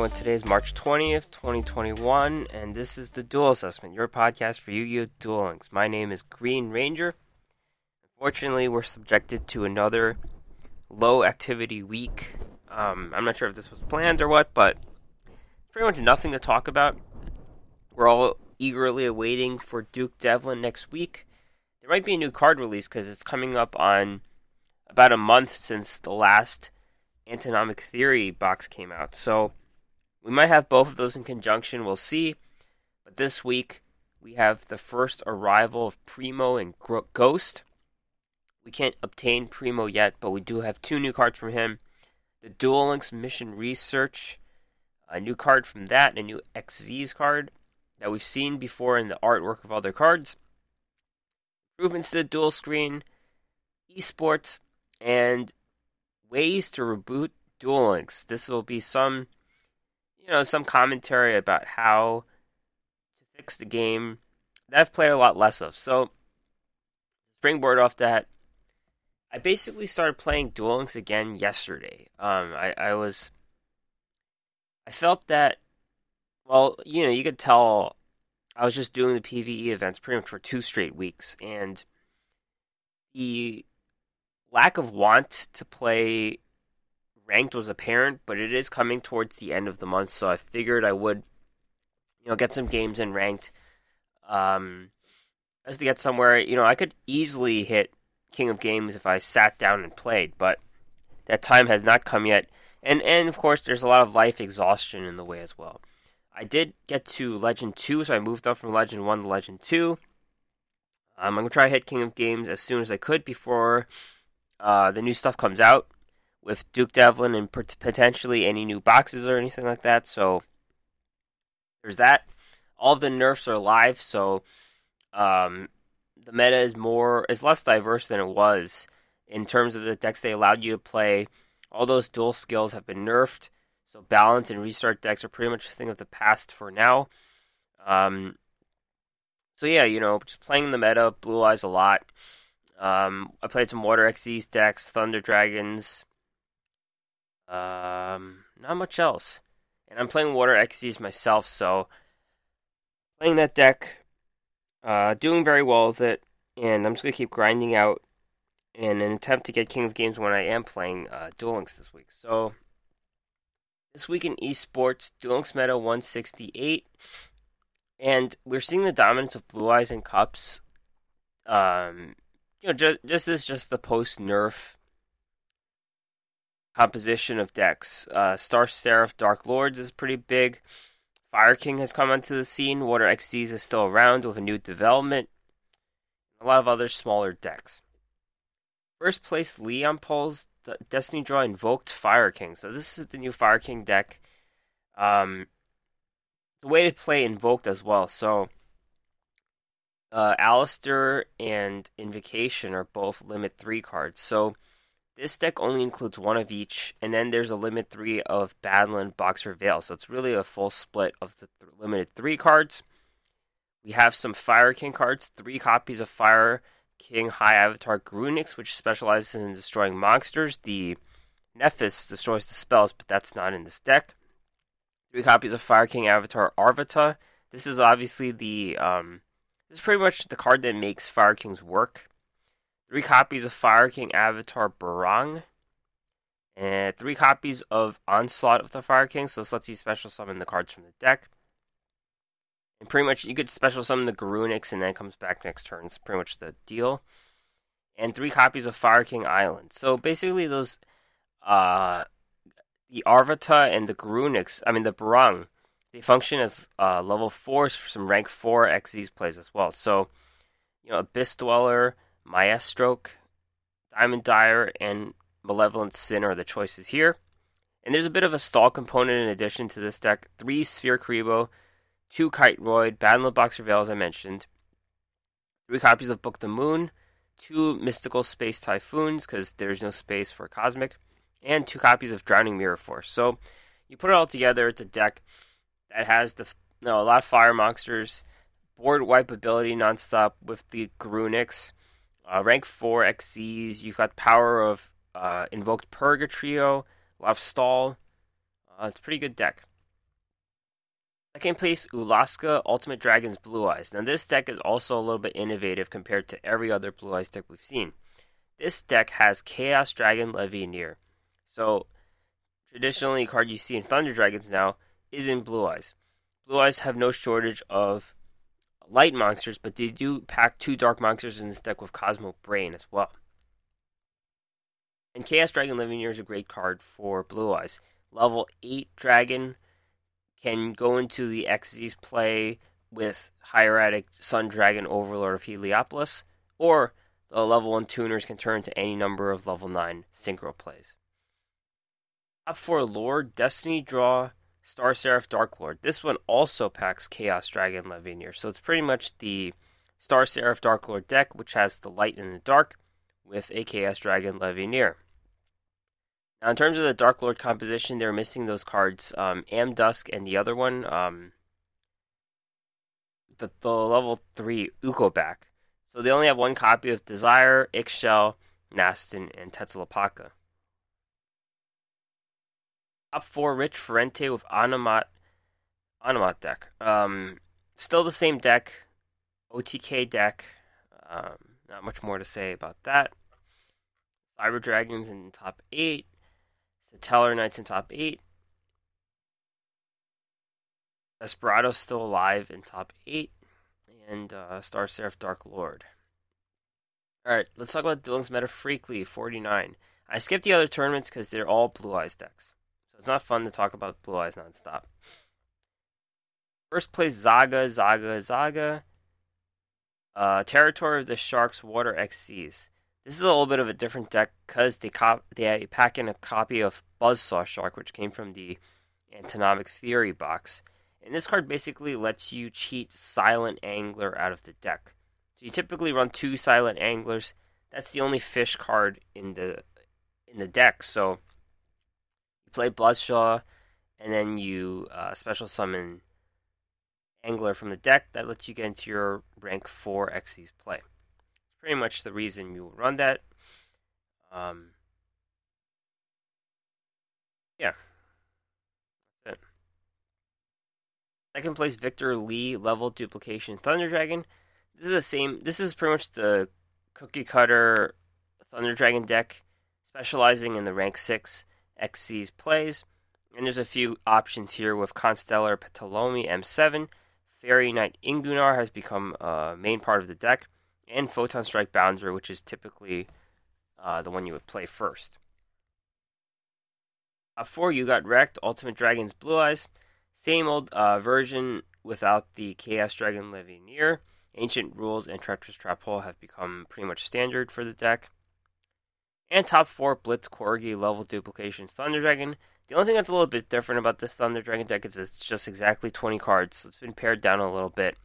everyone. Today is March 20th, 2021, and this is the Duel Assessment, your podcast for Yu Gi Oh! Duel Links. My name is Green Ranger. Unfortunately, we're subjected to another low activity week. Um, I'm not sure if this was planned or what, but pretty much nothing to talk about. We're all eagerly awaiting for Duke Devlin next week. There might be a new card release because it's coming up on about a month since the last Antinomic Theory box came out. So we might have both of those in conjunction. We'll see. But this week we have the first arrival of Primo and Ghost. We can't obtain Primo yet, but we do have two new cards from him. The Duel Links Mission Research, a new card from that, and a new XZ's card that we've seen before in the artwork of other cards. Improvements to the duel screen, esports, and ways to reboot Duel Links. This will be some, you know, some commentary about how to fix the game that I've played a lot less of. So, springboard off that, I basically started playing Duel Links again yesterday. Um, I, I was, I felt that, well, you know, you could tell I was just doing the PVE events pretty much for two straight weeks, and the lack of want to play ranked was apparent, but it is coming towards the end of the month, so I figured I would, you know, get some games in ranked. Um, as to get somewhere, you know, I could easily hit King of Games if I sat down and played, but that time has not come yet. And and of course, there's a lot of life exhaustion in the way as well. I did get to Legend 2, so I moved up from Legend 1 to Legend 2. Um, I'm to try to hit King of Games as soon as I could before uh, the new stuff comes out with Duke Devlin and potentially any new boxes or anything like that. So there's that. All of the nerfs are live, so um, the meta is more is less diverse than it was in terms of the decks they allowed you to play. All those duel skills have been nerfed, so balance and restart decks are pretty much a thing of the past for now. Um, so yeah, you know, just playing the meta, blue eyes a lot. Um, I played some Water XYZ decks, Thunder Dragons. Um, not much else. And I'm playing Water XYZ myself, so playing that deck, uh, doing very well with it, and I'm just gonna keep grinding out in an attempt to get King of Games when I am playing uh, Duel Links this week. So this week in esports, Duel Links meta 168, and we're seeing the dominance of Blue Eyes and Cups. Um, you know, just, this is just the post nerf composition of decks. Uh, Star Seraph Dark Lords is pretty big. Fire King has come onto the scene. Water XYZ is still around with a new development. A lot of other smaller decks. First place Leon Pulls Destiny Draw invoked Fire King. So this is the new Fire King deck. Um, the way to play invoked as well. So uh, Aleister and Invocation are both limit 3 cards. So this deck only includes one of each, and then there's a limit 3 of Badland, Boxer, Veil. So it's really a full split of the th- limited 3 cards. We have some Fire King cards, three copies of Fire King High Avatar Garunix, which specializes in destroying monsters. The Nephthys destroys the spells, but that's not in this deck. Three copies of Fire King Avatar Arvata. This is obviously the um, this is pretty much the card that makes Fire King's work. Three copies of Fire King Avatar Barong. And three copies of Onslaught of the Fire King. So this lets you special summon the cards from the deck. And pretty much you could special summon the Garunix and then comes back next turn. It's pretty much the deal. And three copies of Fire King Island. So basically those uh the Arvata and the Garunix, I mean the Barong, they function as uh, level 4s for some rank 4 XYZ plays as well. So, you know, Abyss Dweller, Maestroke, Diamond Dire, and Malevolent Sin are the choices here. And there's a bit of a stall component in addition to this deck. Three Sphere Kuriboh, two Kiteroid, Battle Boxer Veil, as I mentioned. Three copies of Book the Moon, two Mystical Space Typhoons, because there's no space for Cosmic, and two copies of Drowning Mirror Force. So you put it all together, it's a deck that has the you know, a lot of fire monsters, board wipe ability nonstop with the Garunix, uh, rank 4 XYZs. You've got power of uh, Invoked Purgatrio, a lot of stall. Uh, it's a pretty good deck. Second place, Ulaska Ultimate Dragons Blue Eyes. Now, this deck is also a little bit innovative compared to every other Blue Eyes deck we've seen. This deck has Chaos Dragon Levianeer. So, traditionally, a card you see in Thunder Dragons now is in Blue Eyes. Blue Eyes have no shortage of light monsters, but they do pack two dark monsters in this deck with Cosmo Brain as well. And Chaos Dragon Levianeer is a great card for Blue Eyes. Level 8 Dragon can go into the Xyz play with Hieratic Sun Dragon Overlord of Heliopolis, or the level 1 tuners can turn to any number of level 9 synchro plays. Top 4 Lord, Destiny Draw, Star Seraph Dark Lord. This one also packs Chaos Dragon Levianeer, so it's pretty much the Star Seraph Dark Lord deck, which has the light and the dark, with a Chaos Dragon Levianeer. Now, in terms of the Dark Lord composition, they're missing those cards, um, Amdusc and the other one, um, the, the level 3 Ukoback. So they only have one copy of Desire, Ixchel, Nasten, and Tezcatlipoca. Top 4 Rich Ferente with Onomat, Onomat deck. Um, still the same deck, OTK deck. Um, not much more to say about that. Cyber Dragons in top 8. Satellar Knights in top 8. Desperado still alive in top 8. And uh, Star Seraph Dark Lord. Alright, let's talk about Duel Links Meta Freakly 49. I skipped the other tournaments because they're all Blue Eyes decks. It's not fun to talk about Blue Eyes nonstop. First place Zaga, Zaga, Zaga. Uh, Territory of the Sharks, Water Xyz. This is a little bit of a different deck because they cop they pack in a copy of Buzzsaw Shark, which came from the Antinomic Theory box. And this card basically lets you cheat Silent Angler out of the deck. So you typically run two Silent Anglers. That's the only fish card in the in the deck. So you play Buzzsaw, and then you uh, special summon Angler from the deck. That lets you get into your rank 4 Xyz play It's pretty much the reason you will run that. Um, yeah. That's it. Second place, Victor Lee, level duplication Thunder Dragon. This is the same. This is pretty much the cookie cutter Thunder Dragon deck, specializing in the rank 6 Xyz plays. And there's a few options here with Constellar Ptolemy M7. Fairy Knight Ingunar has become a main part of the deck and Photon Strike Bouncer, which is typically uh, the one you would play first. Top four, you got wrecked. Ultimate Dragons Blue Eyes, same old uh, version without the Chaos Dragon Levianeer. Ancient Rules and Treacherous Trap Hole have become pretty much standard for the deck. And top four, Blitz Corgi level duplications Thunder Dragon. The only thing that's a little bit different about this Thunder Dragon deck is it's just exactly 20 cards, so it's been pared down a little bit.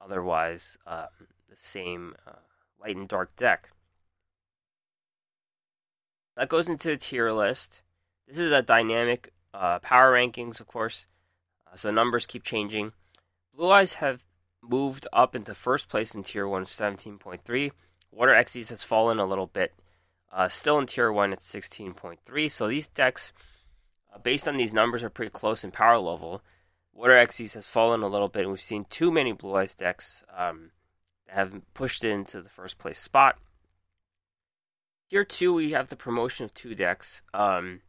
Otherwise, um, the same uh, light and dark deck. That goes into the tier list. This is a dynamic uh, power rankings, of course, uh, so numbers keep changing. Blue Eyes have moved up into first place in tier 1 17.3. Water Xyz has fallen a little bit. Uh, still in tier 1 at 16.3. So these decks, uh, based on these numbers, are pretty close in power level. Water Xyz has fallen a little bit. And we've seen too many Blue Eyes decks um, that have pushed into the first place spot. Tier 2, we have the promotion of two decks. Um,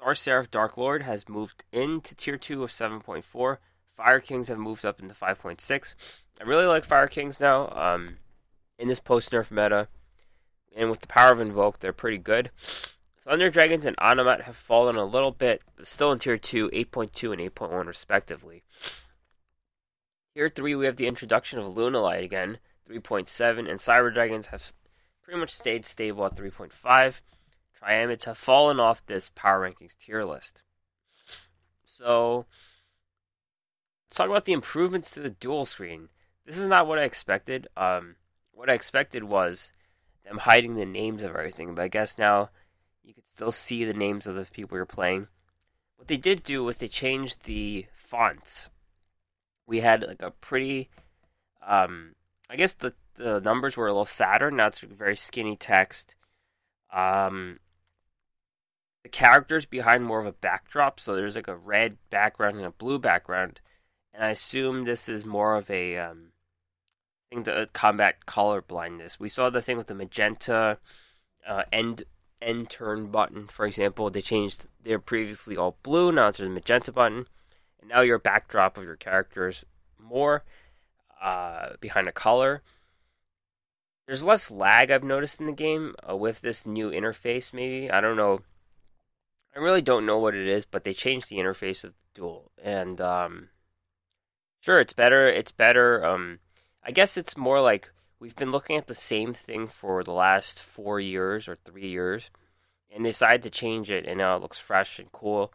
Star Seraph Dark Lord has moved into Tier 2 of 7.4. Fire Kings have moved up into 5.6. I really like Fire Kings now. Um, in this post nerf meta, and with the power of Invoke, they're pretty good. Thunder Dragons and Onomat have fallen a little bit, but still in Tier 2, 8.2 and 8.1 respectively. Tier 3, we have the introduction of Lunalight again, 3.7, and Cyber Dragons have pretty much stayed stable at 3.5. Triamids have fallen off this Power Rankings tier list. So, let's talk about the improvements to the duel screen. This is not what I expected. Um, what I expected was them hiding the names of everything, but I guess now you can still see the names of the people you're playing. What they did do was they changed the fonts we had like a pretty um I guess the the numbers were a little fatter, now it's very skinny text. Um the characters behind more of a backdrop, so there's like a red background and a blue background. and I assume this is more of a um, thing to combat color blindness. We saw the thing with the magenta uh, end end turn button, for example. They changed. They're previously all blue, now it's the magenta button, and now your backdrop of your characters more uh, behind a color. There's less lag I've noticed in the game uh, with this new interface. Maybe I don't know. I really don't know what it is, but they changed the interface of the duel, and um, sure, it's better. It's better. Um, I guess it's more like we've been looking at the same thing for the last four years or three years, and decided to change it, and now it looks fresh and cool,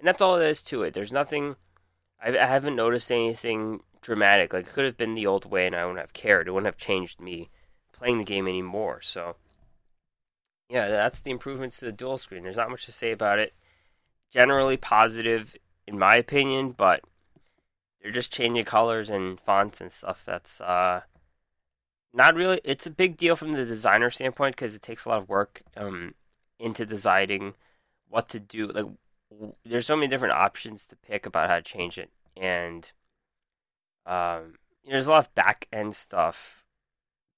and that's all there is to it. There's nothing. I, I haven't noticed anything dramatic. Like it could have been the old way, and I wouldn't have cared. It wouldn't have changed me playing the game anymore. So, yeah, that's the improvements to the duel screen. There's not much to say about it. Generally positive, in my opinion, but they're just changing colors and fonts and stuff. That's uh, not really. It's a big deal from the designer standpoint because it takes a lot of work um, into deciding what to do. Like, w- there's so many different options to pick about how to change it, and um, there's a lot of back end stuff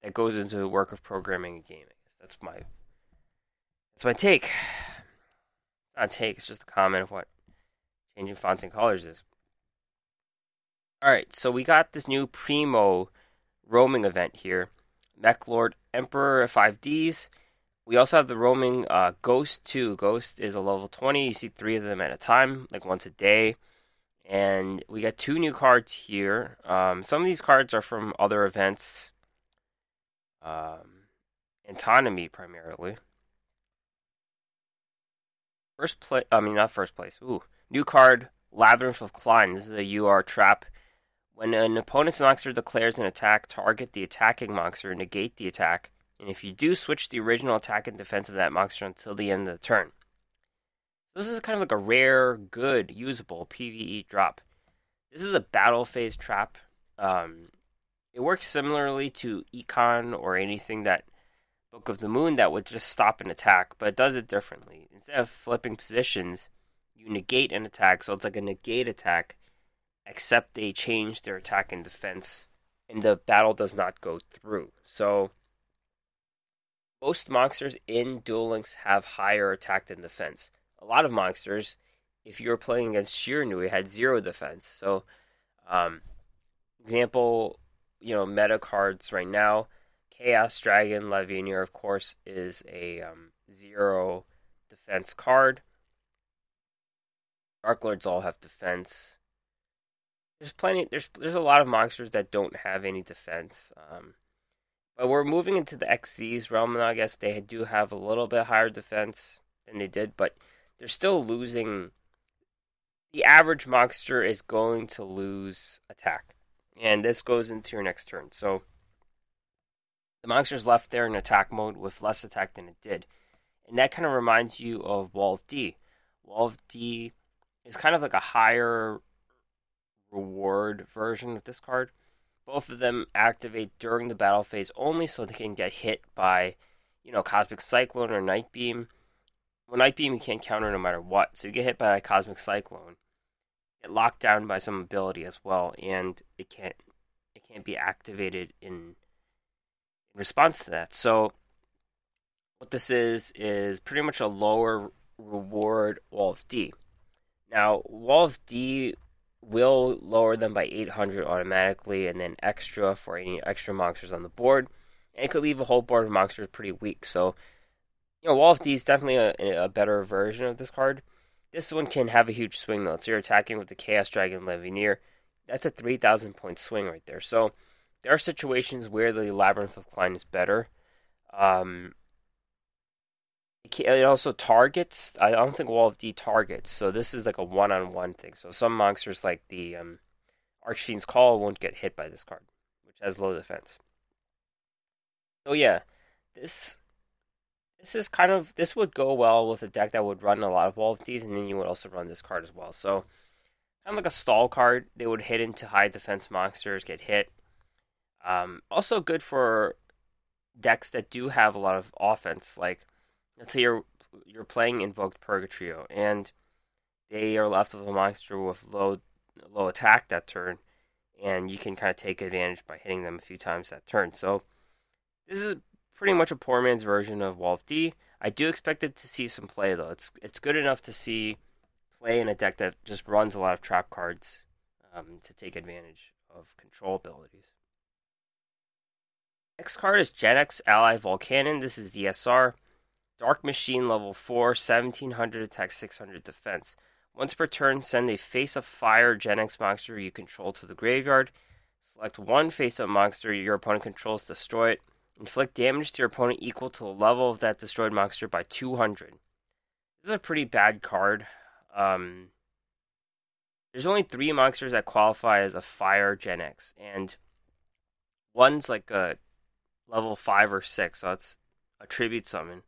that goes into the work of programming a game. That's my that's my take. Not take. It's just a comment of what changing fonts and colors is. All right, so we got this new Primo roaming event here. Meklord Emperor 5Ds. We also have the roaming uh, Ghost 2. Ghost is a level 20. You see three of them at a time, like once a day. And we got two new cards here. Um, some of these cards are from other events. Um, Autonomy primarily. First place, I mean, not first place. Ooh, new card, Labyrinth of Klein. This is a UR trap when an opponent's monster declares an attack, target the attacking monster, negate the attack, and if you do, switch the original attack and defense of that monster until the end of the turn. This is kind of like a rare, good, usable PvE drop. This is a battle phase trap. Um, it works similarly to Econ or anything that Book of the Moon that would just stop an attack, but it does it differently. Instead of flipping positions, you negate an attack, so it's like a negate attack except they change their attack and defense, and the battle does not go through. So, most monsters in Duel Links have higher attack than defense. A lot of monsters, if you were playing against Shiranui, had zero defense. So, um, example, you know, meta cards right now, Chaos Dragon Levianeer, of course, is a um, zero defense card. Dark Lords all have defense there's plenty. There's there's a lot of monsters that don't have any defense. Um, but we're moving into the Xyz realm now. I guess they do have a little bit higher defense than they did, but they're still losing. The average monster is going to lose attack, and this goes into your next turn. So the monster's left there in attack mode with less attack than it did, and that kind of reminds you of Wall of D. Wall of D is kind of like a higher reward version of this card. Both of them activate during the battle phase only, so they can get hit by, you know, Cosmic Cyclone or Night Beam. Well, Night Beam you can't counter no matter what, so you get hit by a Cosmic Cyclone, get locked down by some ability as well, and it can't it can't be activated in, in response to that. So, what this is is pretty much a lower reward Wall of D. Now, Wall of D will lower them by 800 automatically, and then extra for any extra monsters on the board. And it could leave a whole board of monsters pretty weak. So, you know, Wall of D is definitely a, a better version of this card. This one can have a huge swing though. So you're attacking with the Chaos Dragon Levianeer. That's a 3,000 point swing right there. So there are situations where the Labyrinth of Klein is better. Um, it also targets. I don't think Wall of D targets, so this is like a one-on-one thing. So some monsters like the um, Archfiend's Call won't get hit by this card, which has low defense. So yeah, this this is kind of this would go well with a deck that would run a lot of Wall of Ds, and then you would also run this card as well. So kind of like a stall card. They would hit into high defense monsters, get hit. Um, also good for decks that do have a lot of offense, like let's say you're you're playing Invoked Purgatrio, and they are left with a monster with low low attack that turn, and you can kind of take advantage by hitting them a few times that turn. So this is pretty much a poor man's version of Wall of D. I do expect it to see some play though. It's it's good enough to see play in a deck that just runs a lot of trap cards um, to take advantage of control abilities. Next card is Genex Ally Volcanon. This is DSR. Dark Machine level 4, 1700 attack, 600 defense. Once per turn, send a face of fire Genex monster you control to the graveyard. Select one face up monster your opponent controls, destroy it. Inflict damage to your opponent equal to the level of that destroyed monster by 200. This is a pretty bad card. Um, there's only three monsters that qualify as a fire Genex, and one's like a level 5 or 6, so it's a tribute summon.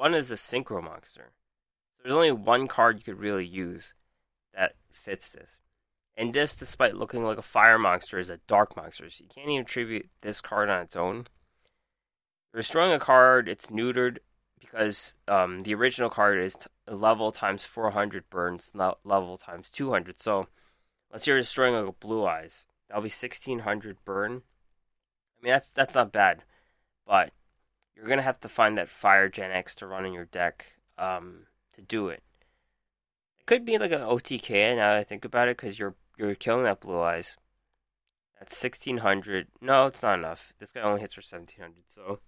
One is a synchro monster. There's only one card you could really use that fits this. And this, despite looking like a fire monster, is a dark monster, so you can't even attribute this card on its own. Destroying a card, it's neutered because um, the original card is t- level times 400 burns, not level times 200. So let's say you're destroying a blue eyes, that'll be 1600 burn. I mean, that's that's not bad, but you're gonna have to find that Fire Genex to run in your deck um, to do it. It could be like an OTK now that I think about it, because you're you're killing that Blue Eyes. That's sixteen hundred. No, it's not enough. This guy only hits for seventeen hundred. So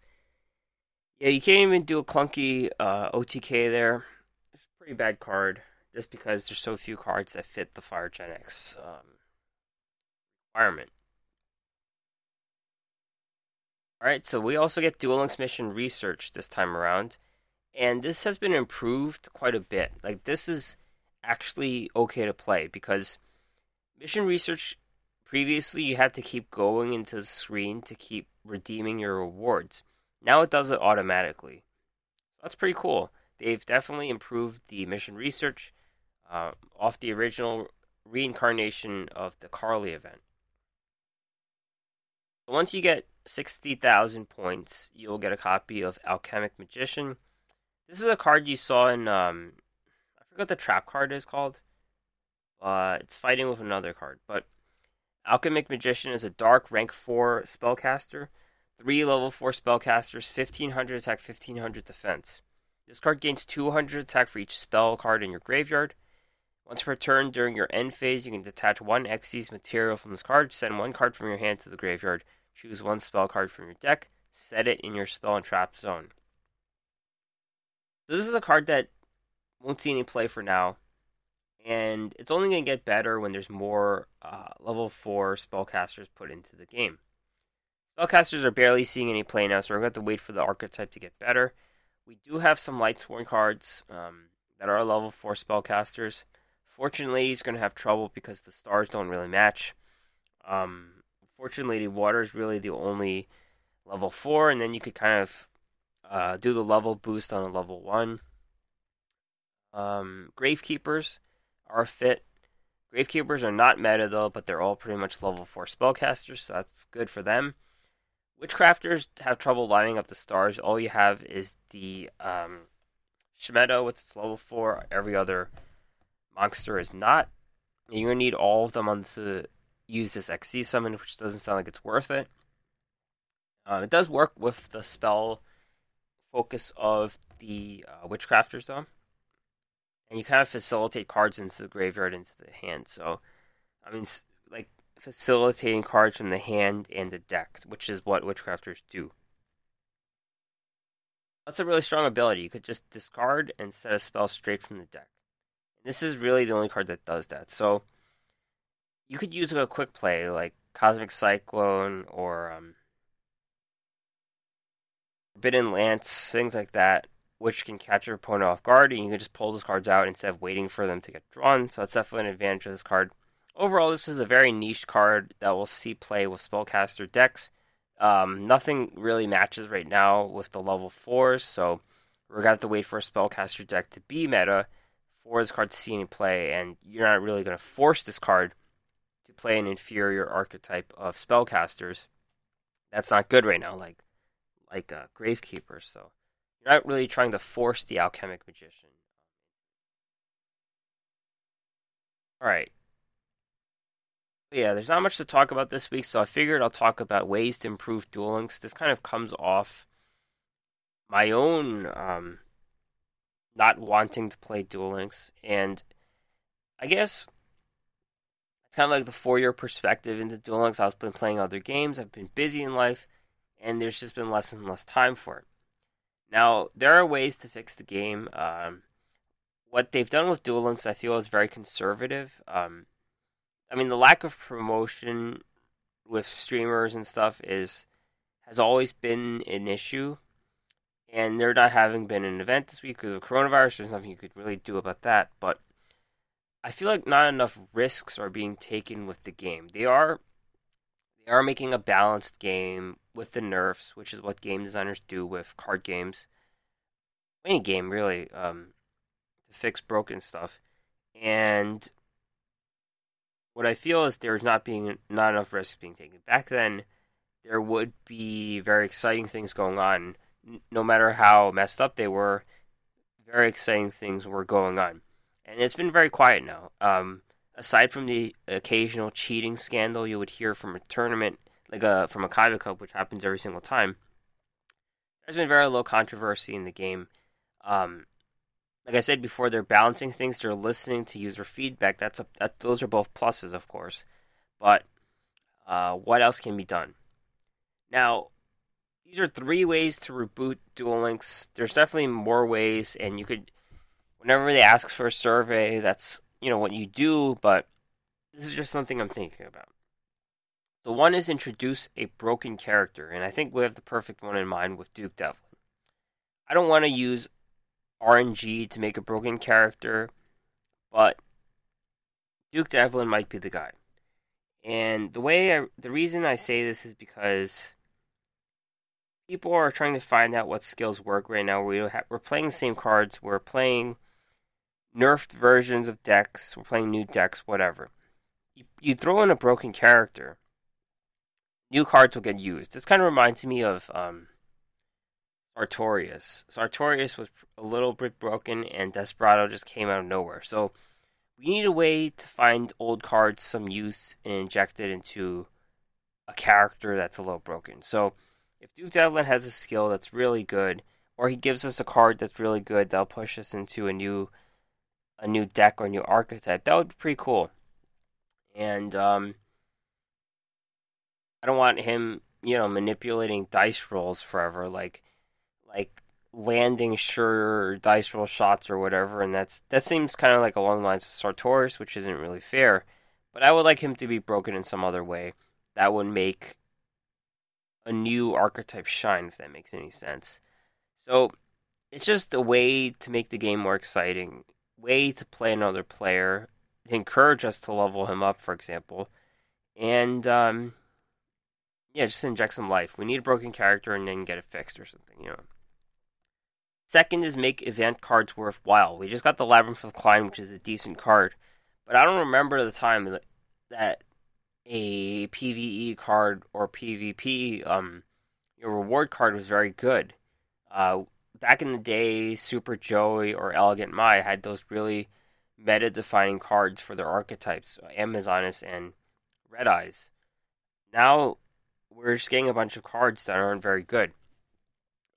yeah, you can't even do a clunky uh, OTK there. It's a pretty bad card, just because there's so few cards that fit the Fire Genex um, requirement. Alright, so we also get Duel Links Mission Research this time around. And this has been improved quite a bit. Like, this is actually okay to play because Mission Research previously you had to keep going into the screen to keep redeeming your rewards. Now it does it automatically. That's pretty cool. They've definitely improved the mission research uh, off the original reincarnation of the Carly event. Once you get 60,000 points, you'll get a copy of Alchemic Magician. This is a card you saw in, um, I forgot the trap card is called. Uh, it's fighting with another card. But Alchemic Magician is a dark rank 4 spellcaster. Three level 4 spellcasters, 1500 attack, 1500 defense. This card gains 200 attack for each spell card in your graveyard. Once per turn during your end phase, you can detach one Xyz material from this card, send one card from your hand to the graveyard, Choose one spell card from your deck, set it in your spell and trap zone. So this is a card that won't see any play for now, and it's only going to get better when there's more uh, level 4 spellcasters put into the game. Spellcasters are barely seeing any play now, so we're going to have to wait for the archetype to get better. We do have some Lightsworn cards um, that are level 4 spellcasters. Fortunately, he's going to have trouble because the stars don't really match. Um, Lady Water is really the only level 4, and then you could kind of uh, do the level boost on a level 1. Um, Gravekeepers are fit. Gravekeepers are not meta though, but they're all pretty much level 4 spellcasters, so that's good for them. Witchcrafters have trouble lining up the stars. All you have is the um, Schmietta, which is level 4. Every other monster is not. You're going to need all of them on the use this Xyz summon, which doesn't sound like it's worth it. Uh, it does work with the spell focus of the uh, Witchcrafters, though. And you kind of facilitate cards into the graveyard, into the hand. So, I mean, like, facilitating cards from the hand and the deck, which is what Witchcrafters do. That's a really strong ability. You could just discard and set a spell straight from the deck. This is really the only card that does that. So, you could use a quick play like Cosmic Cyclone or um, Forbidden Lance, things like that, which can catch your opponent off guard, and you can just pull those cards out instead of waiting for them to get drawn. So that's definitely an advantage of this card. Overall, this is a very niche card that will see play with spellcaster decks. Um, nothing really matches right now with the level fours, so we're gonna have to wait for a spellcaster deck to be meta for this card to see any play, and you're not really gonna force this card to play an inferior archetype of spellcasters. That's not good right now, like like uh, Gravekeeper. So you're not really trying to force the alchemic magician. All right. Yeah, there's not much to talk about this week, so I figured I'll talk about ways to improve Duel Links. This kind of comes off my own um, not wanting to play Duel Links, and I guess it's kind of like the four year perspective into Duel Links. I've been playing other games, I've been busy in life, and there's just been less and less time for it. Now, there are ways to fix the game. Um, what they've done with Duel Links, I feel, is very conservative. Um, I mean, the lack of promotion with streamers and stuff is has always been an issue, and there not having been an event this week because of coronavirus, there's nothing you could really do about that. But I feel like not enough risks are being taken with the game. They are they are making a balanced game with the nerfs, which is what game designers do with card games, any game really, um, to fix broken stuff. And what I feel is there's not being not enough risks being taken. Back then, there would be very exciting things going on, no matter how messed up they were. Very exciting things were going on, and it's been very quiet now. Um, aside from the occasional cheating scandal you would hear from a tournament, like a from a Kaiba Cup, which happens every single time, there's been very little controversy in the game. Um, like I said before, they're balancing things. They're listening to user feedback. That's a, that. Those are both pluses, of course. But uh, what else can be done? Now, these are three ways to reboot Duel Links. There's definitely more ways, and you could, whenever they ask for a survey, that's you know what you do, but this is just something I'm thinking about. The one is introduce a broken character, and I think we have the perfect one in mind with Duke Devlin. I don't want to use RNG to make a broken character, but Duke Devlin might be the guy. And the way I, the reason I say this is because people are trying to find out what skills work right now. We have, we're playing the same cards. We're playing nerfed versions of decks, we're playing new decks, whatever. You, you throw in a broken character, new cards will get used. This kind of reminds me of um, Sartorius. Sartorius was a little bit broken, and Desperado just came out of nowhere. So we need a way to find old cards some use and inject it into a character that's a little broken. So if Duke Devlin has a skill that's really good, or he gives us a card that's really good, that'll push us into a new a new deck or new archetype. That would be pretty cool. And um, I don't want him, you know, manipulating dice rolls forever, like like landing sure dice roll shots or whatever. And that's that seems kind of like along the lines of Sartorius, which isn't really fair. But I would like him to be broken in some other way that would make a new archetype shine, if that makes any sense. So it's just a way to make the game more exciting way to play another player, to encourage us to level him up, for example, and um, yeah, just inject some life. We need a broken character and then get it fixed or something, you know. Second is make event cards worthwhile. We just got the Labyrinth of Klein, which is a decent card, but I don't remember the time that a PVE card or PvP um, your reward card was very good. Uh, back in the day, Super Joey or Elegant Mai had those really meta defining cards for their archetypes, Amazoness and Red Eyes. Now we're just getting a bunch of cards that aren't very good.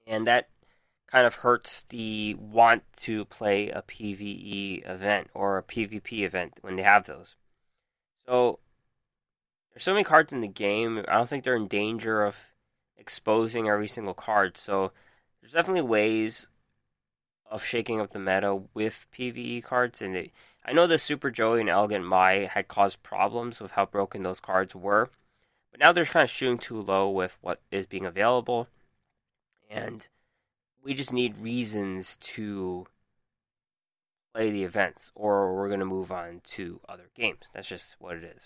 And that kind of hurts the want to play a PvE event or a PvP event when they have those. So there's so many cards in the game. I don't think they're in danger of exposing every single card. So there's definitely ways of shaking up the meta with PVE cards, and I know the Super Joey and Elegant Mai had caused problems with how broken those cards were, but now they're kind of shooting too low with what is being available, and we just need reasons to play the events, or we're going to move on to other games. That's just what it is.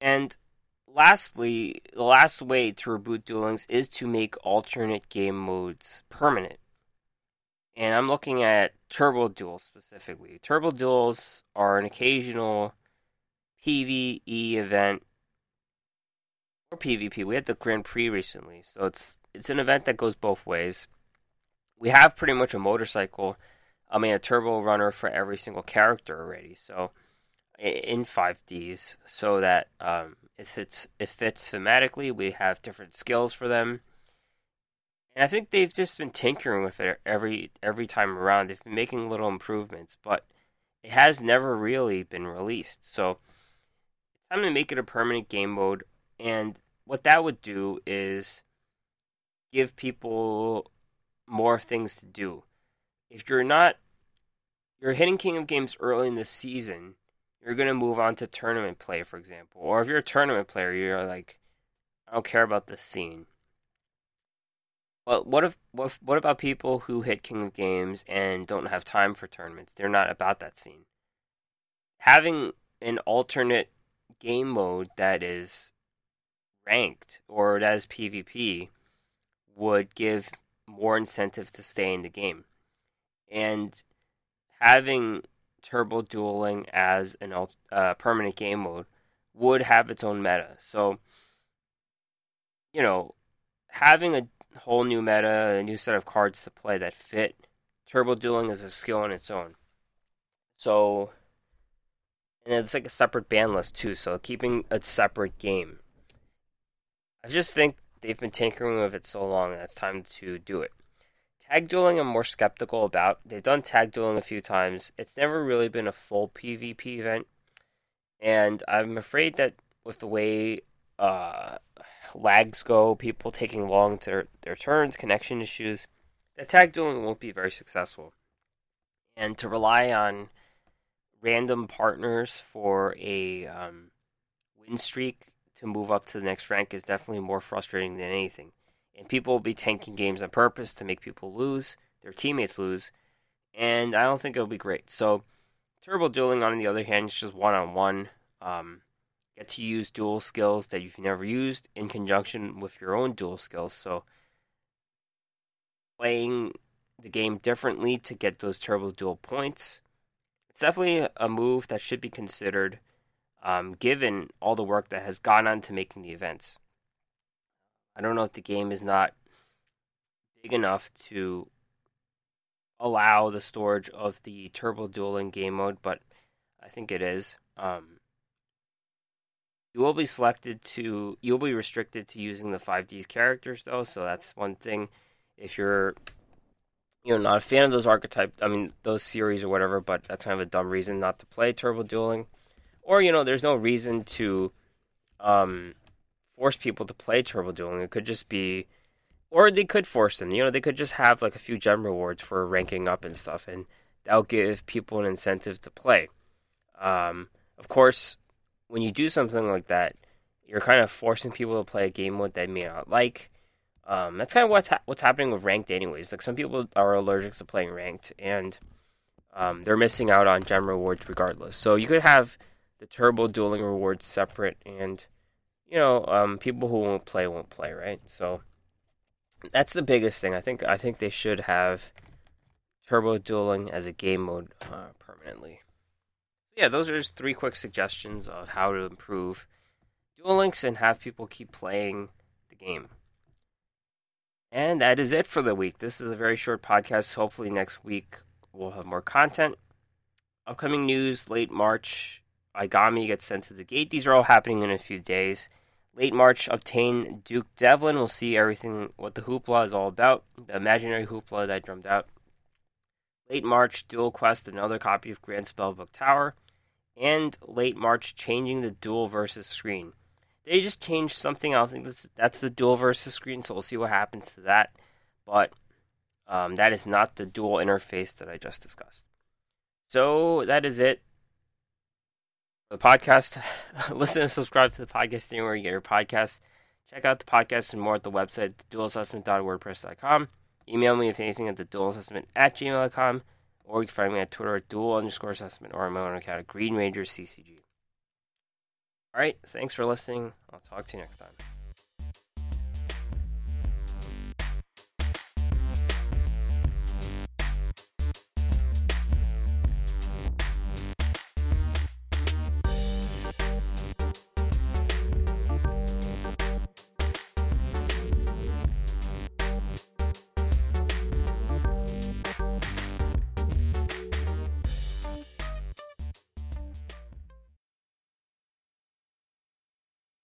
And lastly, the last way to reboot Duel Links is to make alternate game modes permanent. And I'm looking at Turbo Duels specifically. Turbo Duels are an occasional PvE event or PvP. We had the Grand Prix recently, so it's it's an event that goes both ways. We have pretty much a motorcycle, I mean a turbo runner for every single character already. So in 5Ds so that um, it fits it fits thematically. We have different skills for them, and I think they've just been tinkering with it every every time around. They've been making little improvements, but it has never really been released. So it's time to make it a permanent game mode, and what that would do is give people more things to do. If you're not you're hitting King of Games early in the season, you're gonna move on to tournament play, for example. Or if you're a tournament player, you're like, I don't care about this scene. But what if what what about people who hit King of Games and don't have time for tournaments? They're not about that scene. Having an alternate game mode that is ranked or that is PvP would give more incentive to stay in the game. And having turbo dueling as an uh, permanent game mode would have its own meta. So, you know, having a whole new meta, a new set of cards to play that fit turbo dueling is a skill on its own. So, and it's like a separate ban list too. So keeping a separate game. I just think they've been tinkering with it so long that it's time to do it. Tag dueling, I'm more skeptical about. They've done tag dueling a few times. It's never really been a full PvP event, and I'm afraid that with the way uh, lags go, people taking long to their, their turns, connection issues, that tag dueling won't be very successful. And to rely on random partners for a um, win streak to move up to the next rank is definitely more frustrating than anything and people will be tanking games on purpose to make people lose, their teammates lose, and I don't think it'll be great. So, turbo dueling, on the other hand, is just one on one. Get to use duel skills that you've never used in conjunction with your own duel skills. So, playing the game differently to get those turbo duel points. It's definitely a move that should be considered, um, given all the work that has gone on to making the events. I don't know if the game is not big enough to allow the storage of the turbo dueling game mode, but I think it is. Um, you will be selected to, you'll be restricted to using the 5Ds characters though, so that's one thing. If you're, you know, not a fan of those archetypes, I mean, those series or whatever, but that's kind of a dumb reason not to play turbo dueling. Or, you know, there's no reason to, um, force people to play turbo dueling. It could just be, or they could force them. You know, they could just have like a few gem rewards for ranking up and stuff, and that'll give people an incentive to play. Um, of course, when you do something like that, you're kind of forcing people to play a game mode they may not like. Um, that's kind of what's ha- what's happening with ranked, anyways. Like some people are allergic to playing ranked, and um, they're missing out on gem rewards regardless. So you could have the turbo dueling rewards separate, and you know, um, people who won't play won't play, right? So that's the biggest thing. I think I think they should have turbo dueling as a game mode uh, permanently. Yeah, those are just three quick suggestions of how to improve Duel Links and have people keep playing the game. And that is it for the week. This is a very short podcast. Hopefully, next week we'll have more content. Upcoming news late March Aigami gets sent to the gate. These are all happening in a few days. Late March, obtain Duke Devlin. We'll see everything, what the hoopla is all about. The imaginary hoopla that I drummed out. Late March, Duel Quest, another copy of Grand Spellbook Tower. And late March, changing the duel versus screen. They just changed something. I think that's, that's the duel versus screen, so we'll see what happens to that. But um, that is not the duel interface that I just discussed. So that is it the podcast. Listen and subscribe to the podcast anywhere you get your podcasts. Check out the podcast and more at the website, duelassessment.wordpress.com. Email me if anything at the duelassessment at gmail.com, or you can find me at Twitter at duel underscore assessment or on my own account at Green Ranger CCG. All right, thanks for listening. I'll talk to you next time.